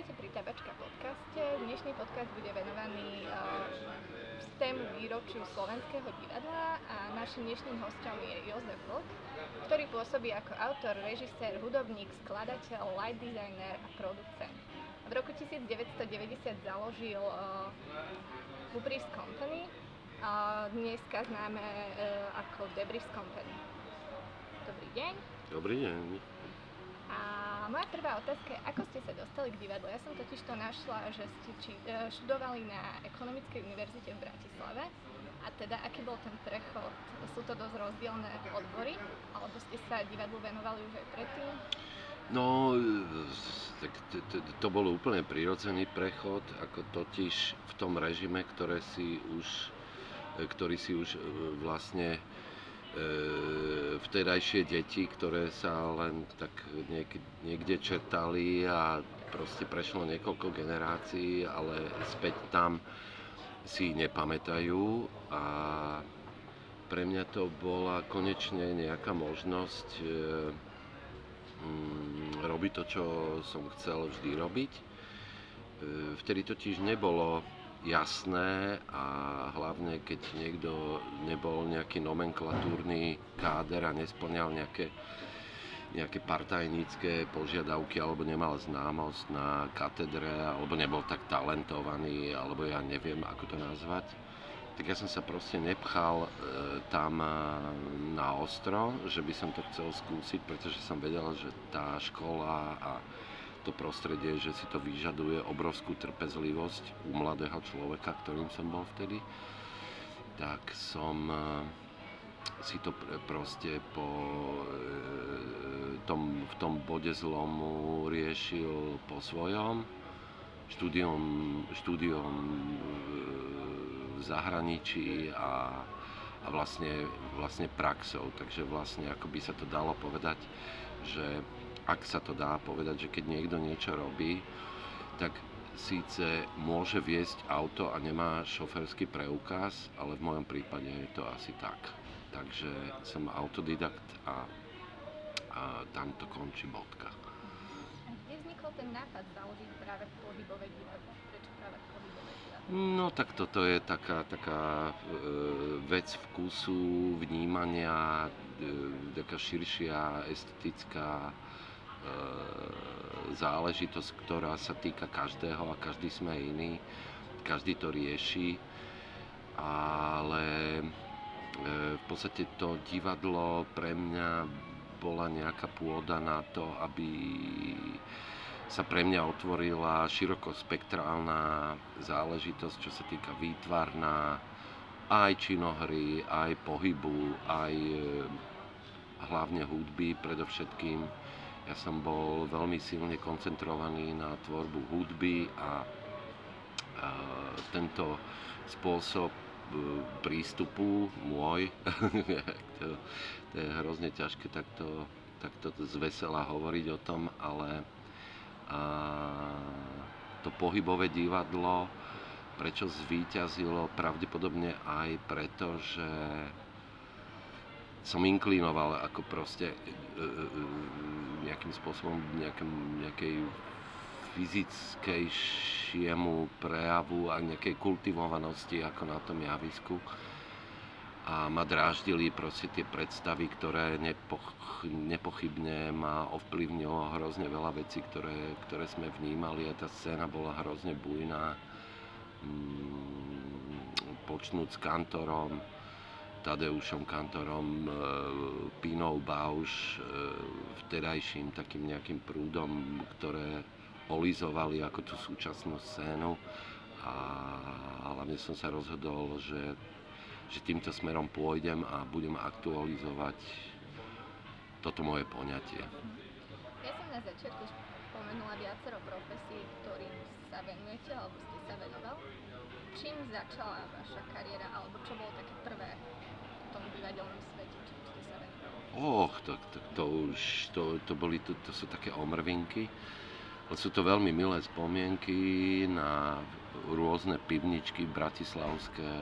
Vítajte pri Tabačka podcaste. Dnešný podcast bude venovaný uh, tému výročiu Slovenského divadla a našim dnešným hostom je Jozef Vlk, ktorý pôsobí ako autor, režisér, hudobník, skladateľ, light designer a producent. V roku 1990 založil uh, Hubris Company, a dneska známe uh, ako Debris Company. Dobrý deň. Dobrý deň. A moja prvá otázka je, ako ste sa dostali k divadlu? Ja som totiž to našla, že ste či, e, študovali na Ekonomickej univerzite v Bratislave. A teda, aký bol ten prechod? Sú to dosť rozdielne odbory? Alebo ste sa divadlu venovali už aj predtým? No, tak to, to, to bol úplne prirodzený prechod, ako totiž v tom režime, ktoré si už, e, ktorý si už e, vlastne vtedajšie deti, ktoré sa len tak niek- niekde četali a proste prešlo niekoľko generácií, ale späť tam si nepamätajú a pre mňa to bola konečne nejaká možnosť e, mm, robiť to, čo som chcel vždy robiť. E, vtedy totiž nebolo jasné a hlavne keď niekto nebol nejaký nomenklatúrny káder a nesplňal nejaké, nejaké partajnícke požiadavky alebo nemal známosť na katedre alebo nebol tak talentovaný alebo ja neviem ako to nazvať tak ja som sa proste nepchal e, tam na ostro, že by som to chcel skúsiť, pretože som vedel, že tá škola a to prostredie, že si to vyžaduje obrovskú trpezlivosť u mladého človeka, ktorým som bol vtedy, tak som eh, si to proste po eh, tom, v tom bode zlomu riešil po svojom, štúdiom, štúdiom eh, v zahraničí a, a vlastne, vlastne praxou. Takže vlastne ako by sa to dalo povedať, že ak sa to dá povedať, že keď niekto niečo robí, tak síce môže viesť auto a nemá šoferský preukaz, ale v mojom prípade je to asi tak. Takže som autodidakt a, a tam to končí bodka. A kde vznikol ten nápad založiť práve pohybové divadlo? Prečo práve pohybové divadlo? No tak toto je taká, taká e, vec vkusu, vnímania, e, taká širšia estetická záležitosť, ktorá sa týka každého a každý sme iný, každý to rieši, ale e, v podstate to divadlo pre mňa bola nejaká pôda na to, aby sa pre mňa otvorila širokospektrálna záležitosť, čo sa týka výtvarná, aj činohry, aj pohybu, aj e, hlavne hudby predovšetkým ja som bol veľmi silne koncentrovaný na tvorbu hudby a, tento spôsob e, prístupu môj, to, to je hrozne ťažké takto, takto zvesela hovoriť o tom, ale a, to pohybové divadlo, prečo zvíťazilo, pravdepodobne aj preto, že som inklinoval ako proste e, e, e, nejakým spôsobom nejakým, nejakej fyzickejšiemu prejavu a nejakej kultivovanosti ako na tom javisku. A ma dráždili proste tie predstavy, ktoré nepoch, nepochybne ma ovplyvnilo hrozne veľa vecí, ktoré, ktoré sme vnímali a tá scéna bola hrozne bujná. Mm, počnúť s kantorom, Tadeušom Kantorom, e, Pinou Bauš, e, vtedajším takým nejakým prúdom, ktoré olizovali ako tú súčasnú scénu a hlavne som sa rozhodol, že, že týmto smerom pôjdem a budem aktualizovať toto moje poňatie. Ja som na začiatku spomenula viacero profesí, ktorým sa venujete alebo ste sa venoval. Čím začala vaša kariéra alebo čo bolo také prvé tom divadelnom svete, ste sa Och, to, to, to už, to, to, boli, to, to sú také omrvinky. Ale sú to veľmi milé spomienky na rôzne pivničky bratislavské,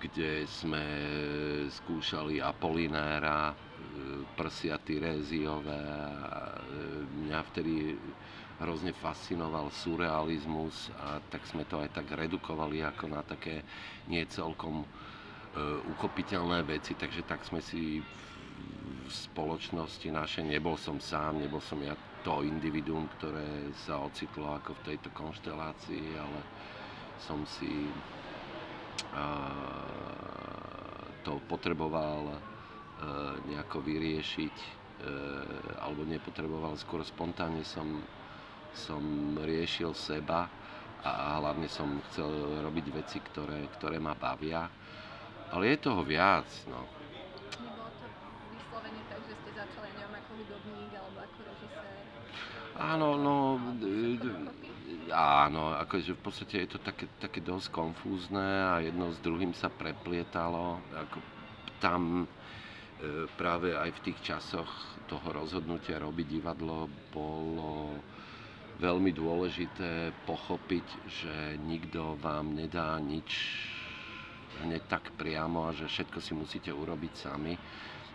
kde sme skúšali Apolinéra, prsia Tyréziové. Mňa vtedy hrozne fascinoval surrealizmus a tak sme to aj tak redukovali ako na také nie celkom e, uchopiteľné veci, takže tak sme si v spoločnosti našej, nebol som sám, nebol som ja to individuum, ktoré sa ocitlo ako v tejto konštelácii, ale som si to potreboval e, nejako vyriešiť, e, alebo nepotreboval, skôr spontánne som, som riešil seba a hlavne som chcel robiť veci, ktoré, ktoré ma bavia. Ale je toho viac, no. Nebolo to vyslovene tak, že ste začali, neviem, ako hudobník alebo ako režisér? Áno, no, áno, akože v podstate je to také, také dosť konfúzne a jedno s druhým sa preplietalo. Ako tam e, práve aj v tých časoch toho rozhodnutia robiť divadlo bolo veľmi dôležité pochopiť, že nikto vám nedá nič hneď tak priamo a že všetko si musíte urobiť sami.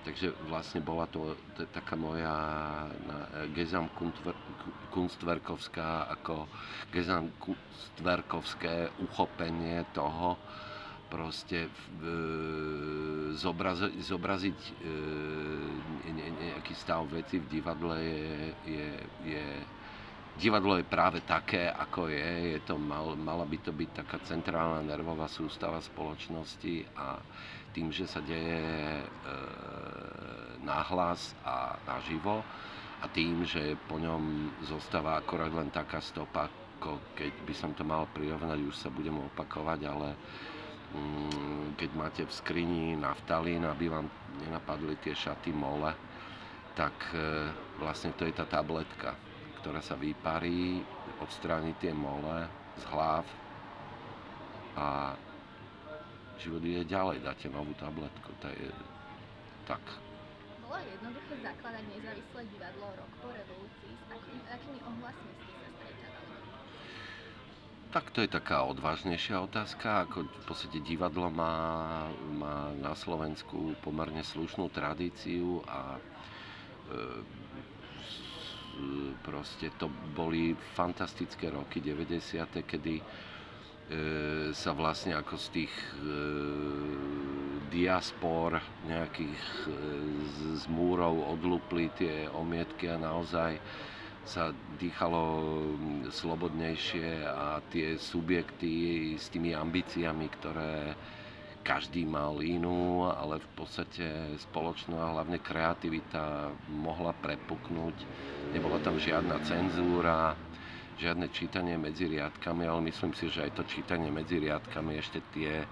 Takže vlastne bola to, to taká moja Gesamtkunstwerkovská ako Gesamtkunstwerkovské uchopenie toho, proste e, zobrazi, zobraziť e, ne, nejaký stav veci v divadle je, je, je divadlo je práve také, ako je. je to, mal, mala by to byť taká centrálna nervová sústava spoločnosti a tým, že sa deje e, nahlas a naživo a tým, že po ňom zostáva akorát len taká stopa, ako keď by som to mal prirovnať, už sa budem opakovať, ale mm, keď máte v skrini naftalín, aby vám nenapadli tie šaty mole, tak e, vlastne to je tá tabletka ktorá sa vyparí, odstráni tie mole z hlav a život ide ďalej, dáte novú tabletku, to je tak. Bolo jednoduché zakladať nezávislé divadlo rok po revolúcii, s akými, akými ohlasmi ste sa stretávali? Tak to je taká odvážnejšia otázka, ako v podstate divadlo má, má na Slovensku pomerne slušnú tradíciu a e, proste to boli fantastické roky 90. kedy e, sa vlastne ako z tých e, diaspor nejakých e, z, múrov odlúpli tie omietky a naozaj sa dýchalo slobodnejšie a tie subjekty s tými ambíciami, ktoré každý mal inú, ale v podstate spoločná a hlavne kreativita mohla prepuknúť. Nebola tam žiadna cenzúra, žiadne čítanie medzi riadkami, ale myslím si, že aj to čítanie medzi riadkami ešte tie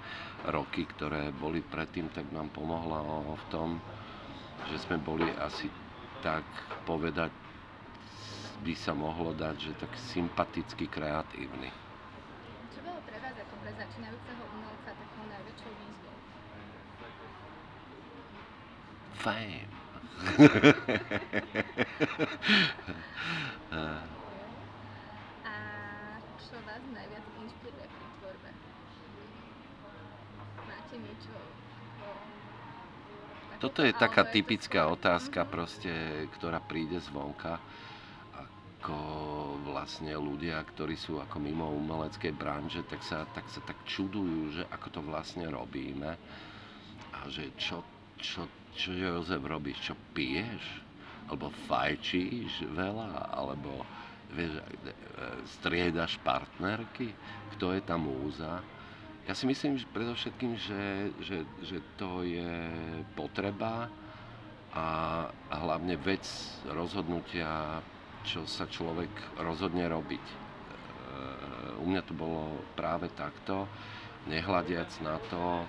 roky, ktoré boli predtým, tak nám pomohla v tom, že sme boli asi tak povedať, by sa mohlo dať, že tak sympaticky kreatívny. Čo bolo pre vás ako pre začínajúceho Fame. A čo vás najviac inšpiruje pri tvorbe? Máte niečo Toto je taká typická otázka proste, ktorá príde zvonka ako vlastne ľudia, ktorí sú ako mimo umeleckej branže, tak sa, tak sa tak čudujú, že ako to vlastne robíme a že čo, čo, čo Jozef robíš, čo piješ? Alebo fajčíš veľa? Alebo vieš, striedaš partnerky? Kto je tá múza? Ja si myslím že predovšetkým, že, že, že to je potreba a, a hlavne vec rozhodnutia čo sa človek rozhodne robiť. E, u mňa to bolo práve takto, nehľadiac na to,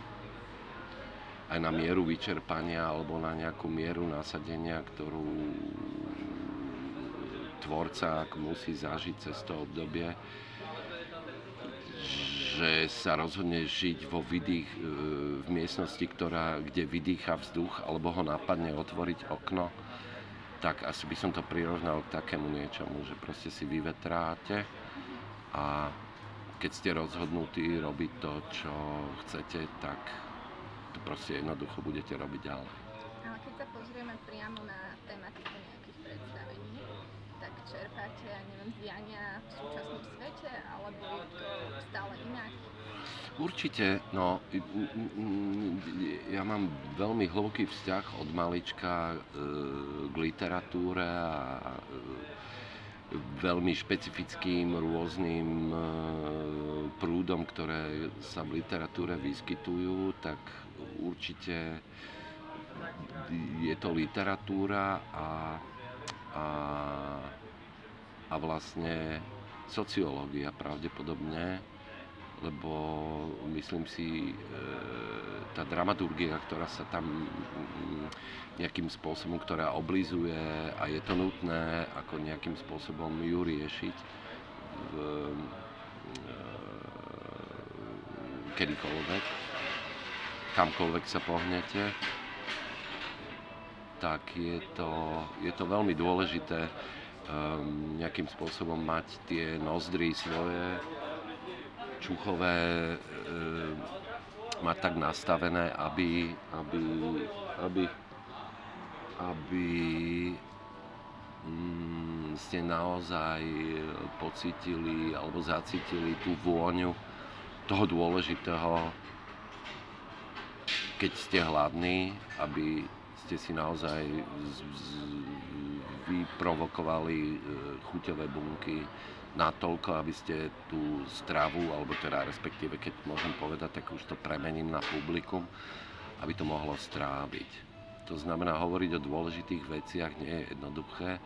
aj na mieru vyčerpania alebo na nejakú mieru nasadenia, ktorú tvorca musí zažiť cez to obdobie, že sa rozhodne žiť vo vydých, e, v miestnosti, ktorá, kde vydýcha vzduch, alebo ho napadne otvoriť okno, tak asi by som to prirovnal k takému niečomu, že proste si vyvetráte a keď ste rozhodnutí robiť to, čo chcete, tak to proste jednoducho budete robiť ďalej. Ale keď sa pozrieme priamo na tematiku nejakých predstavení, tak čerpáte, ja neviem, diania v súčasnom svete, alebo je to stále inak? Určite, no, ja mám veľmi hlboký vzťah od malička e, k literatúre a e, veľmi špecifickým rôznym e, prúdom, ktoré sa v literatúre vyskytujú, tak určite je to literatúra a, a, a vlastne sociológia pravdepodobne, lebo myslím si, e, tá dramaturgia, ktorá sa tam mm, nejakým spôsobom, ktorá oblizuje a je to nutné ako nejakým spôsobom ju riešiť v, e, kedykoľvek, kamkoľvek sa pohnete, tak je to, je to veľmi dôležité um, nejakým spôsobom mať tie nozdry svoje čuchové um, mať tak nastavené, aby, aby, aby, aby um, ste naozaj pocítili alebo zacítili tú vôňu toho dôležitého, keď ste hladní, aby ste si naozaj vyprovokovali e, chuťové bunky natoľko, aby ste tú stravu, alebo teda respektíve, keď môžem povedať, tak už to premením na publikum, aby to mohlo stráviť. To znamená, hovoriť o dôležitých veciach nie je jednoduché.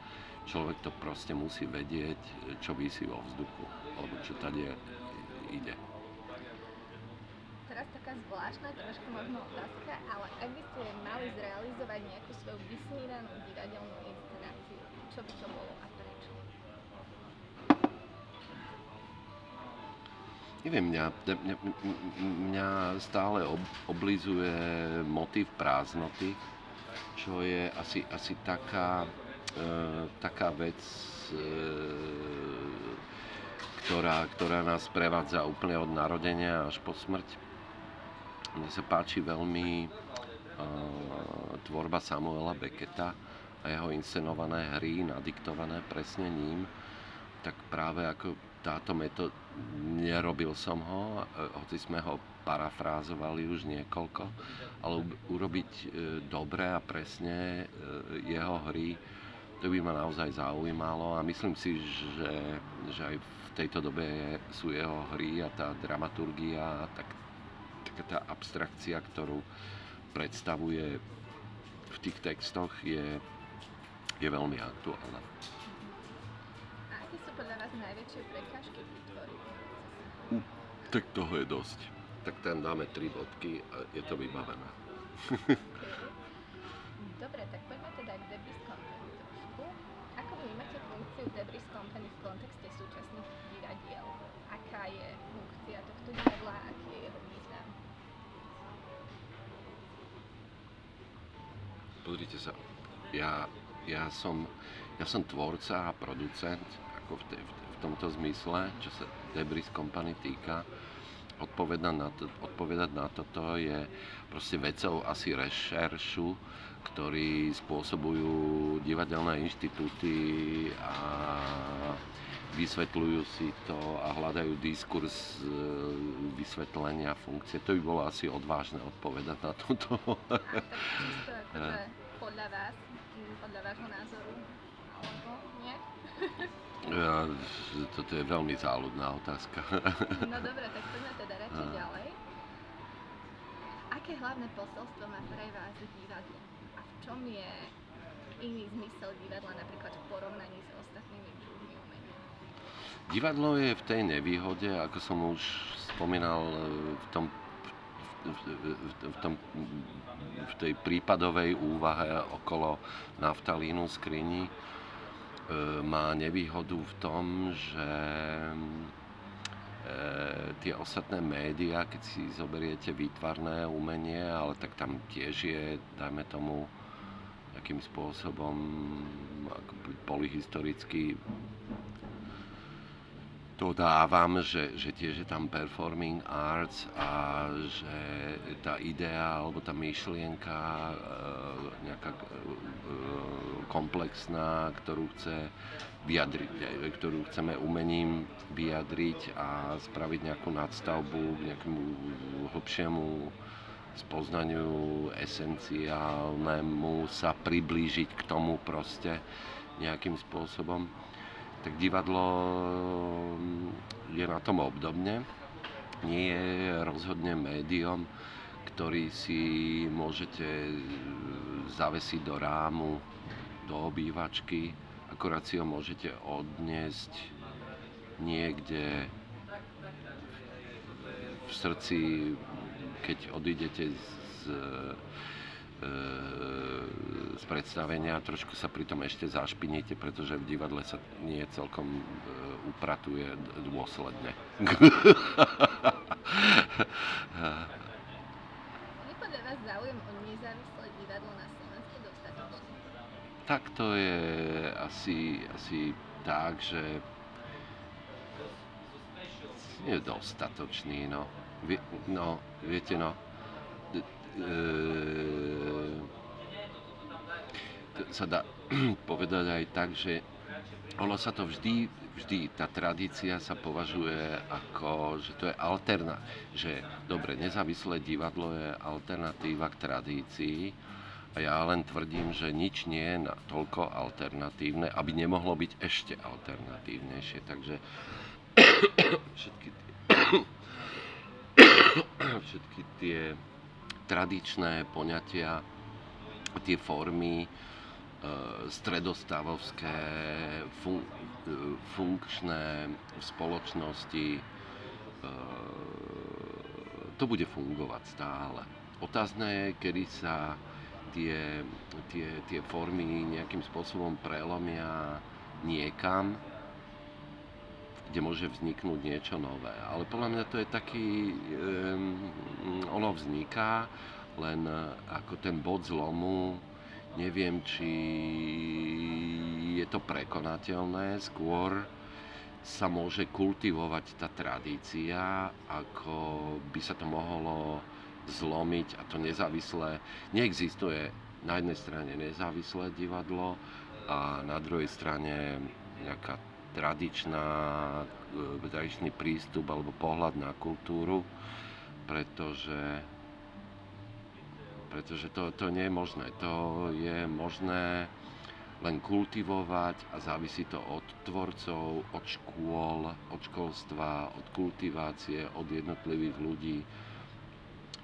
Človek to proste musí vedieť, čo vysí vo vzduchu, alebo čo tady ide zvláštna, trošku možno otázka, ale ak by ste mali zrealizovať nejakú svoju vysnídanú divadelnú inscenáciu, čo by to bolo a prečo? Neviem, mňa, mňa, mňa stále ob, oblizuje motiv prázdnoty, čo je asi, asi taká, e, taká vec, e, ktorá, ktorá nás prevádza úplne od narodenia až po smrť. Mne sa páči veľmi uh, tvorba Samuela Becketa a jeho inscenované hry, nadiktované presne ním, tak práve ako táto metóda, nerobil som ho, hoci sme ho parafrázovali už niekoľko, ale urobiť e, dobre a presne jeho hry, to by ma naozaj zaujímalo a myslím si, že, že aj v tejto dobe sú jeho hry a tá dramaturgia tak taká tá abstrakcia, ktorú predstavuje v tých textoch, je, je veľmi aktuálna. A aké sú podľa vás najväčšie prekážky pri tvorbe? Uh, tak toho je dosť. Tak tam dáme tri bodky a je to vybavené. Dobre, tak poďme teda k Debris Company trošku. Ako vnímate funkciu Debris Company v kontexte súčasných divadiel? Aká je funkcia tohto divadla, aký je jeho pozrite sa, ja, ja, som, ja som tvorca a producent ako v, te, v, v tomto zmysle, čo sa Debris Company týka. Odpovedať na, to, odpovedať na toto je proste vecou asi rešeršu, ktorí spôsobujú divadelné inštitúty a vysvetľujú si to a hľadajú diskurs e, vysvetlenia funkcie. To by bolo asi odvážne odpovedať na toto. A čisto akože podľa vás, podľa vášho názoru, alebo nie? Ja, toto je veľmi záľudná otázka. No dobre, tak poďme teda radšej ďalej. Aké hlavné posolstvo má pre vás divadlo? A v čom je iný zmysel divadla napríklad v porovnaní s ostatnými druhmi? Divadlo je v tej nevýhode, ako som už spomínal e, v tom v, tom, v tej prípadovej úvahe okolo naftalínu skrini e, má nevýhodu v tom, že e, tie ostatné médiá, keď si zoberiete výtvarné umenie, ale tak tam tiež je, dajme tomu, akým spôsobom ako polyhistoricky dodávam, že, že tiež je tam performing arts a že tá idea alebo tá myšlienka, e, nejaká e, komplexná, ktorú chce vyjadriť, ktorú chceme umením vyjadriť a spraviť nejakú nadstavbu k nejakému hlbšiemu spoznaniu esenciálnemu sa priblížiť k tomu proste nejakým spôsobom. Tak divadlo je na tom obdobne. Nie je rozhodne médium, ktorý si môžete zavesiť do rámu, do obývačky akorát si ho môžete odniesť niekde v srdci, keď odídete z, z predstavenia, trošku sa pritom ešte zašpiníte, pretože v divadle sa nie celkom e, upratuje dôsledne. Je podľa vás záujem o nezávislé divadlo na tak to je asi, asi tak, že je dostatočný, no. No, viete, no, e, sa dá povedať aj tak, že ono sa to vždy, vždy, tá tradícia sa považuje ako, že to je alterna, že dobre, nezávislé divadlo je alternatíva k tradícii, a ja len tvrdím, že nič nie je toľko alternatívne, aby nemohlo byť ešte alternatívnejšie. Takže všetky tie, všetky tie tradičné poňatia, tie formy, stredostavovské, fun, e, funkčné spoločnosti, e, to bude fungovať stále. Otázne je, kedy sa tie, tie, tie formy nejakým spôsobom prelomia niekam, kde môže vzniknúť niečo nové. Ale podľa mňa to je taký, um, ono vzniká, len ako ten bod zlomu, neviem, či je to prekonateľné, skôr sa môže kultivovať tá tradícia, ako by sa to mohlo zlomiť a to nezávislé, neexistuje na jednej strane nezávislé divadlo a na druhej strane nejaká tradičná, e, tradičný prístup alebo pohľad na kultúru, pretože, pretože to, to nie je možné. To je možné len kultivovať a závisí to od tvorcov, od škôl, od školstva, od kultivácie, od jednotlivých ľudí,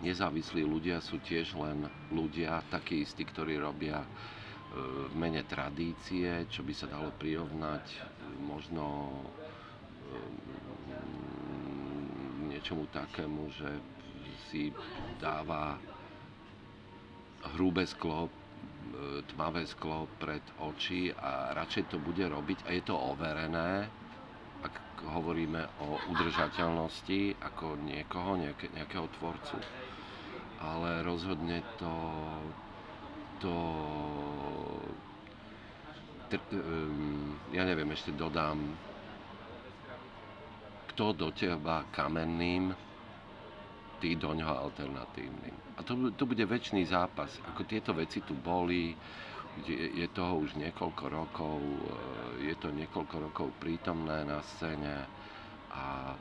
nezávislí ľudia sú tiež len ľudia, takí istí, ktorí robia e, v mene tradície, čo by sa dalo prirovnať e, možno e, niečomu takému, že si dáva hrubé sklo, tmavé sklo pred oči a radšej to bude robiť a je to overené, ak hovoríme o udržateľnosti ako niekoho, nejaké, nejakého tvorcu. Ale rozhodne to, to tr, um, ja neviem, ešte dodám, kto do teba kamenným, ty do ňoho alternatívnym. A to, to bude väčší zápas. Ako tieto veci tu boli, je, je toho už niekoľko rokov, je to niekoľko rokov prítomné na scéne a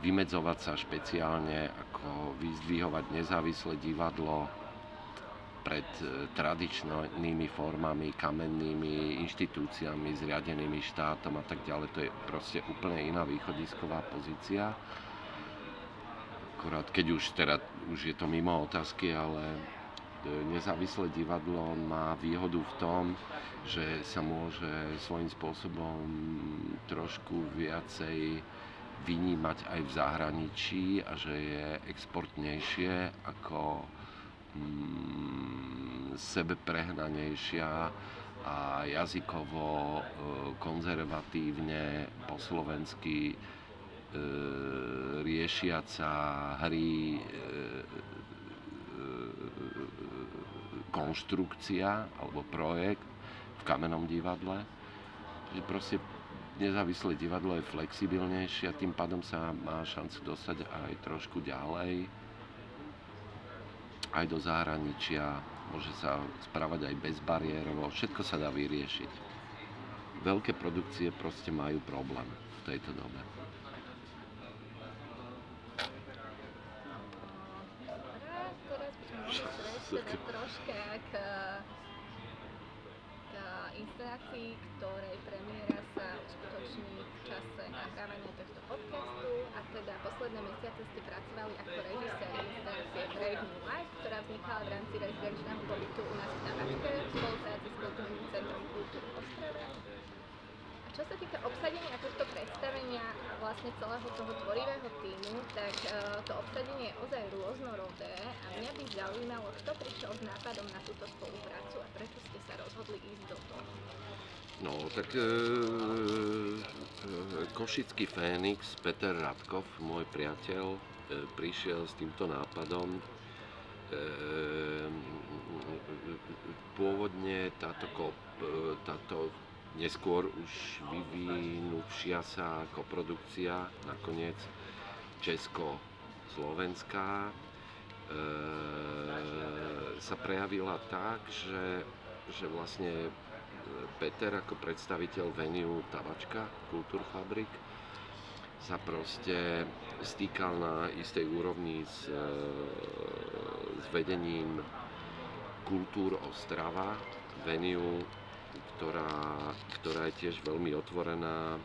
vymedzovať sa špeciálne, ako vyzdvihovať nezávislé divadlo pred e, tradičnými formami, kamennými inštitúciami, zriadenými štátom a tak ďalej. To je proste úplne iná východisková pozícia. Akorát keď už, teda, už je to mimo otázky, ale e, nezávislé divadlo má výhodu v tom, že sa môže svojím spôsobom trošku viacej vynímať aj v zahraničí a že je exportnejšie ako mm, sebeprehnanejšia a jazykovo e, konzervatívne po slovensky riešiaca hry e, e, konštrukcia alebo projekt v kamenom divadle. Že proste nezávislé divadlo je flexibilnejšie a tým pádom sa má šancu dostať aj trošku ďalej, aj do zahraničia, môže sa správať aj bezbariérovo, všetko sa dá vyriešiť. Veľké produkcie proste majú problém v tejto dobe. Teda troška k, k inscenácii, ktorej premiéra sa uskutoční v čase nahrávania tohto podcastu a teda posledné mesiace ste pracovali ako režisér inscenácie Brave New Life, ktorá vznikala v rámci rezidenčného pobytu u nás v Tavačke v spolupráci s Kultúrnym centrom kultúry Ostrava. Čo sa týka obsadenia tohto predstavenia vlastne celého toho tvorivého týmu, tak uh, to obsadenie je ozaj rôznorodé a mňa by zaujímalo, kto prišiel s nápadom na túto spoluprácu a prečo ste sa rozhodli ísť do toho. No, tak e, e, košický Fénix, Peter Radkov, môj priateľ, e, prišiel s týmto nápadom. E, pôvodne táto, kop, e, táto neskôr už vyvinúvšia sa koprodukcia, nakoniec Česko-Slovenská, e, sa prejavila tak, že, že vlastne Peter ako predstaviteľ venue Tavačka, Kultúrfabrik, sa proste stýkal na istej úrovni s, e, s vedením Kultúr Ostrava, venue, ktorá, ktorá je tiež veľmi otvorená e,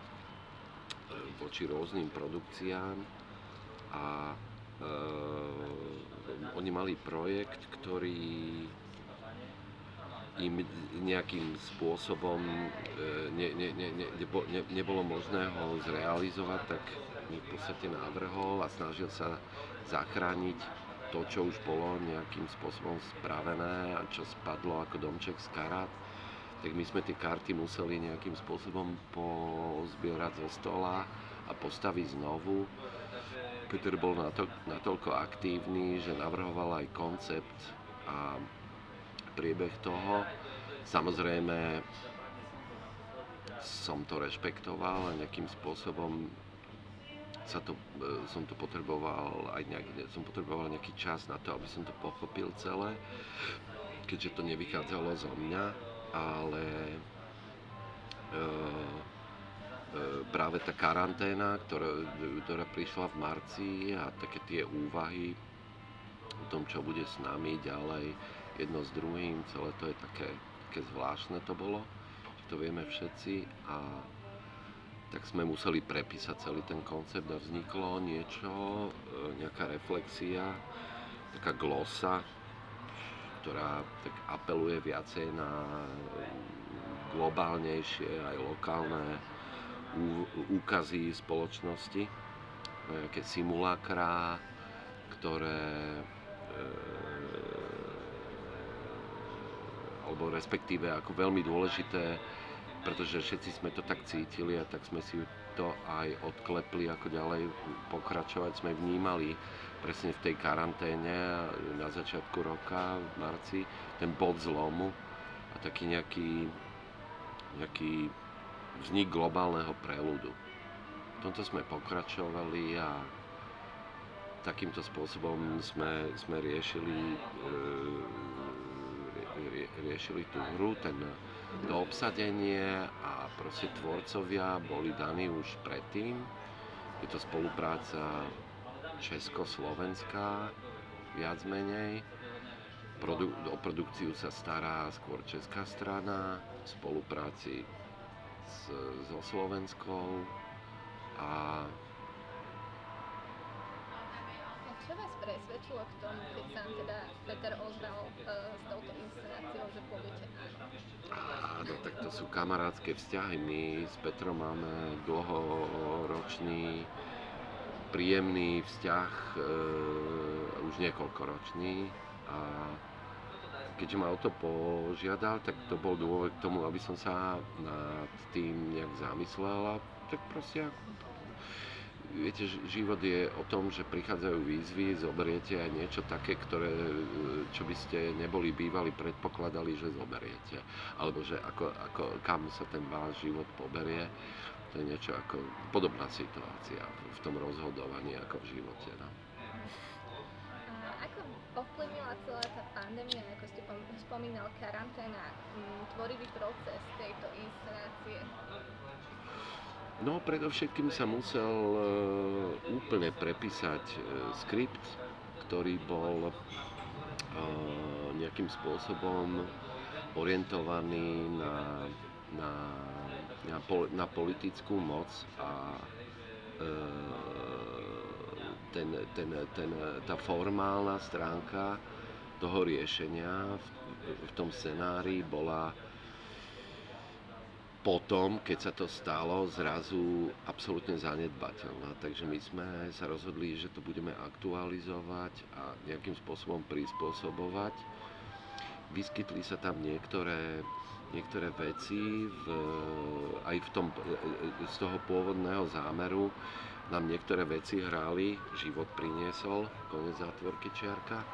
voči rôznym produkciám. A e, oni mali projekt, ktorý im nejakým spôsobom ne, ne, ne, ne, ne, nebolo možné ho zrealizovať, tak mi v podstate navrhol a snažil sa zachrániť to, čo už bolo nejakým spôsobom spravené a čo spadlo ako domček z karát, tak my sme tie karty museli nejakým spôsobom pozbierať zo stola a postaviť znovu. Peter bol natoľko aktívny, že navrhoval aj koncept a priebeh toho. Samozrejme som to rešpektoval a nejakým spôsobom sa to, e, som to potreboval aj nejak, som potreboval nejaký čas na to, aby som to pochopil celé, keďže to nevychádzalo zo mňa, ale e, e, práve tá karanténa, ktorá, ktorá prišla v marci a také tie úvahy o tom, čo bude s nami ďalej, jedno s druhým, celé to je také, také zvláštne to bolo, to vieme všetci a tak sme museli prepísať celý ten koncept a vzniklo niečo, e, nejaká reflexia, taká glosa, ktorá tak apeluje viacej na globálnejšie aj lokálne úkazy spoločnosti, nejaké simulakra, ktoré e, alebo respektíve ako veľmi dôležité, pretože všetci sme to tak cítili a tak sme si to aj odklepli, ako ďalej pokračovať. Sme vnímali presne v tej karanténe na začiatku roka, v marci, ten bod zlomu a taký nejaký, nejaký vznik globálneho preludu. V tomto sme pokračovali a takýmto spôsobom sme, sme riešili e, riešili tú hru, ten, to obsadenie a proste tvorcovia boli daní už predtým. Je to spolupráca Česko-Slovenská, viac menej. Produ- o produkciu sa stará skôr česká strana, v spolupráci s, so Slovenskou a čo vás presvedčilo k tomu, keď sa vám teda Peter ozval uh, s touto inscenáciou, že poviete áno? Áno, tak to sú kamarádske vzťahy. My s Petrom máme dlhoročný, príjemný vzťah, uh, už niekoľkoročný. A keďže ma o to požiadal, tak to bol dôvod k tomu, aby som sa nad tým nejak zamyslel a tak proste viete, život je o tom, že prichádzajú výzvy, zoberiete aj niečo také, ktoré, čo by ste neboli bývali, predpokladali, že zoberiete. Alebo že ako, ako, kam sa ten váš život poberie. To je niečo ako podobná situácia v tom rozhodovaní ako v živote. No. A ako ovplyvnila celá tá pandémia, ako ste spomínal karanténa, mm, tvorivý proces tejto inscenácie? No, predovšetkým sa musel e, úplne prepísať e, skript, ktorý bol e, nejakým spôsobom orientovaný na, na, na, pol, na politickú moc a e, ten, ten, ten, tá formálna stránka toho riešenia v, v tom scenári bola potom, keď sa to stalo, zrazu absolútne zanedbateľná. Takže my sme sa rozhodli, že to budeme aktualizovať a nejakým spôsobom prispôsobovať. Vyskytli sa tam niektoré, niektoré veci v, aj v tom, z toho pôvodného zámeru. Nám niektoré veci hráli, život priniesol, konec zátvorky čiarka e,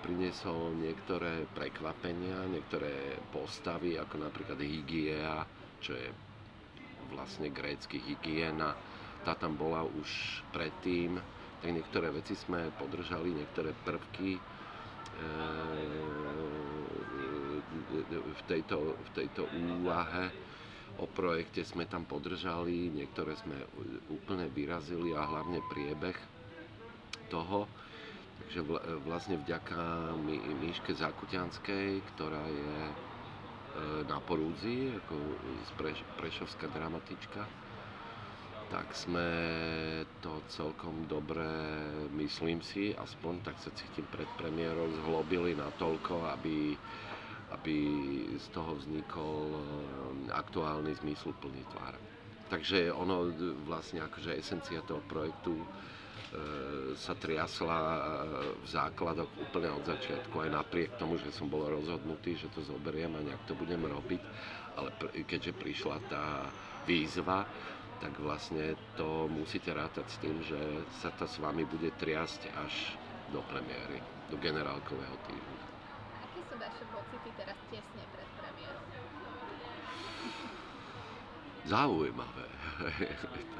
priniesol niektoré prekvapenia, niektoré postavy, ako napríklad Hygiea, čo je vlastne grécky hygiena. Tá tam bola už predtým, tak niektoré veci sme podržali, niektoré prvky e, v, tejto, v tejto úvahe o projekte sme tam podržali, niektoré sme úplne vyrazili a hlavne priebeh toho. Takže vlastne vďaka Míške Zakutianskej, ktorá je e, na Porúdzi, ako prešovská dramatička, tak sme to celkom dobre, myslím si, aspoň tak sa cítim pred premiérou, zhlobili natoľko, aby, aby z toho vznikol e, aktuálny zmysluplný tvar. Takže ono vlastne akože esencia toho projektu E, sa triasla e, v základoch úplne od začiatku, aj napriek tomu, že som bol rozhodnutý, že to zoberiem a nejak to budem robiť, ale keďže prišla tá výzva, tak vlastne to musíte rátať s tým, že sa to s vami bude triasť až do premiéry, do generálkového týždňa. Zaujímavé.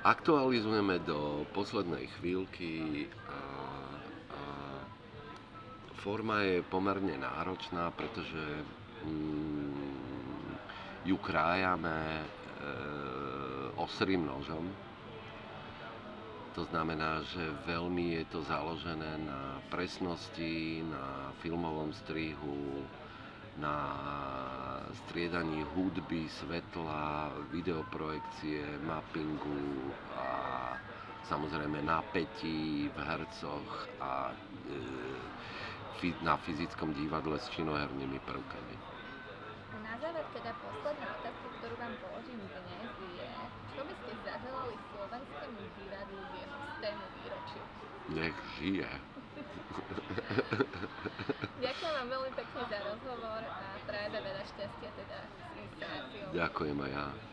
aktualizujeme do poslednej chvíľky a, a forma je pomerne náročná, pretože mm, ju krájame e, ostrým nožom. To znamená, že veľmi je to založené na presnosti, na filmovom strihu, na striedaní hudby, svetla, videoprojekcie, mappingu a samozrejme napätí v hercoch a e, na fyzickom divadle s činohernými prvkami. Na záver teda posledná otázka, ktorú vám položím dnes je, čo by ste zaželali slovenskému divadlu v jeho stému výročiu? Nech žije. Ďakujem vám veľmi pekne za rozhovor a práve veľa šťastia teda s inscenáciou. Ďakujem aj ja.